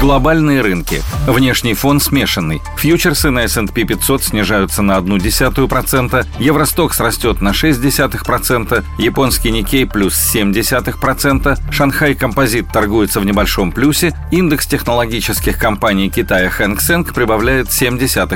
Глобальные рынки. Внешний фон смешанный. Фьючерсы на S&P 500 снижаются на процента, Евростокс растет на процента, японский Никей плюс процента, Шанхай Композит торгуется в небольшом плюсе, индекс технологических компаний Китая Хэнк Сэнк прибавляет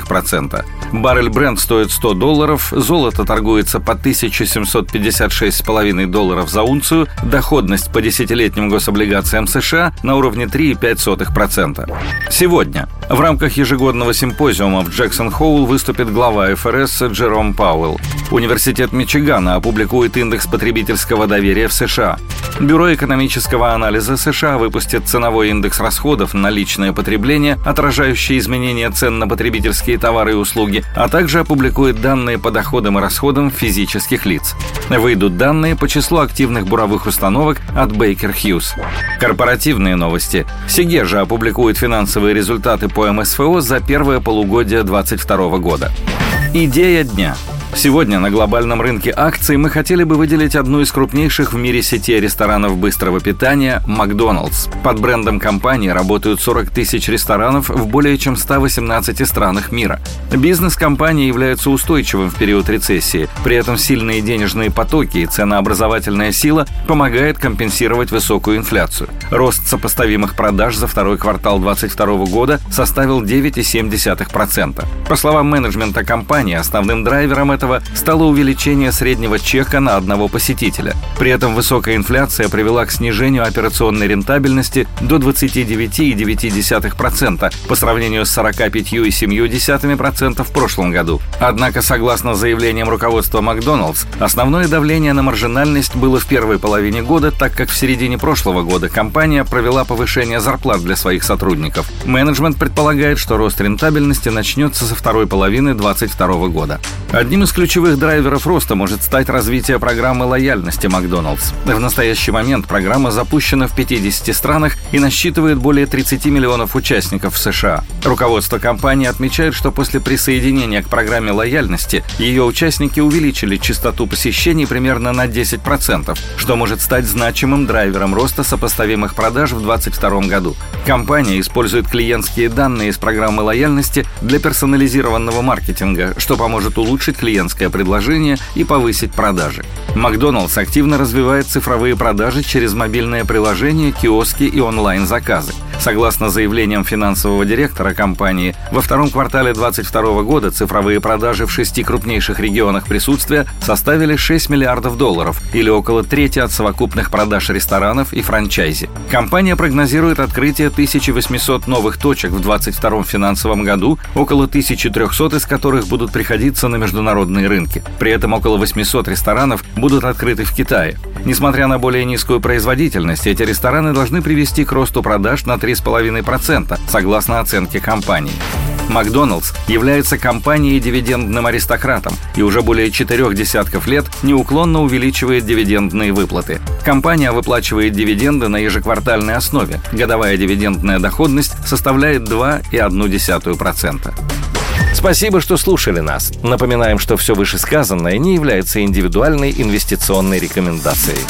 процента. Баррель Бренд стоит 100 долларов, золото торгуется по 1756,5 долларов за унцию, доходность по десятилетним гособлигациям США на уровне 3,5%. 2%. Сегодня в рамках ежегодного симпозиума в Джексон-Хоул выступит глава ФРС Джером Пауэлл. Университет Мичигана опубликует индекс потребительского доверия в США. Бюро экономического анализа США выпустит ценовой индекс расходов на личное потребление, отражающий изменения цен на потребительские товары и услуги, а также опубликует данные по доходам и расходам физических лиц. Выйдут данные по числу активных буровых установок от Baker Hughes. Корпоративные новости. Сигежа опубликует финансовые результаты по МСФО за первое полугодие 2022 года. Идея дня – Сегодня на глобальном рынке акций мы хотели бы выделить одну из крупнейших в мире сетей ресторанов быстрого питания – Макдоналдс. Под брендом компании работают 40 тысяч ресторанов в более чем 118 странах мира. Бизнес компании является устойчивым в период рецессии, при этом сильные денежные потоки и ценообразовательная сила помогает компенсировать высокую инфляцию. Рост сопоставимых продаж за второй квартал 2022 года составил 9,7%. По словам менеджмента компании, основным драйвером этого стало увеличение среднего чека на одного посетителя. При этом высокая инфляция привела к снижению операционной рентабельности до 29,9% по сравнению с 45,7% в прошлом году. Однако, согласно заявлениям руководства Макдоналдс, основное давление на маржинальность было в первой половине года, так как в середине прошлого года компания провела повышение зарплат для своих сотрудников. Менеджмент предполагает, что рост рентабельности начнется со второй половины 2022 года. Одним из из ключевых драйверов роста может стать развитие программы лояльности Макдоналдс. В настоящий момент программа запущена в 50 странах и насчитывает более 30 миллионов участников в США. Руководство компании отмечает, что после присоединения к программе лояльности ее участники увеличили частоту посещений примерно на 10%, что может стать значимым драйвером роста сопоставимых продаж в 2022 году. Компания использует клиентские данные из программы лояльности для персонализированного маркетинга, что поможет улучшить клиентскую клиентское предложение и повысить продажи. Макдоналдс активно развивает цифровые продажи через мобильное приложение, киоски и онлайн-заказы. Согласно заявлениям финансового директора компании, во втором квартале 2022 года цифровые продажи в шести крупнейших регионах присутствия составили 6 миллиардов долларов или около трети от совокупных продаж ресторанов и франчайзи. Компания прогнозирует открытие 1800 новых точек в 2022 финансовом году, около 1300 из которых будут приходиться на международные рынки. При этом около 800 ресторанов будут открыты в Китае. Несмотря на более низкую производительность, эти рестораны должны привести к росту продаж на 3,5%, согласно оценке компании. Макдоналдс является компанией дивидендным аристократом и уже более четырех десятков лет неуклонно увеличивает дивидендные выплаты. Компания выплачивает дивиденды на ежеквартальной основе. Годовая дивидендная доходность составляет 2,1%. Спасибо, что слушали нас. Напоминаем, что все вышесказанное не является индивидуальной инвестиционной рекомендацией.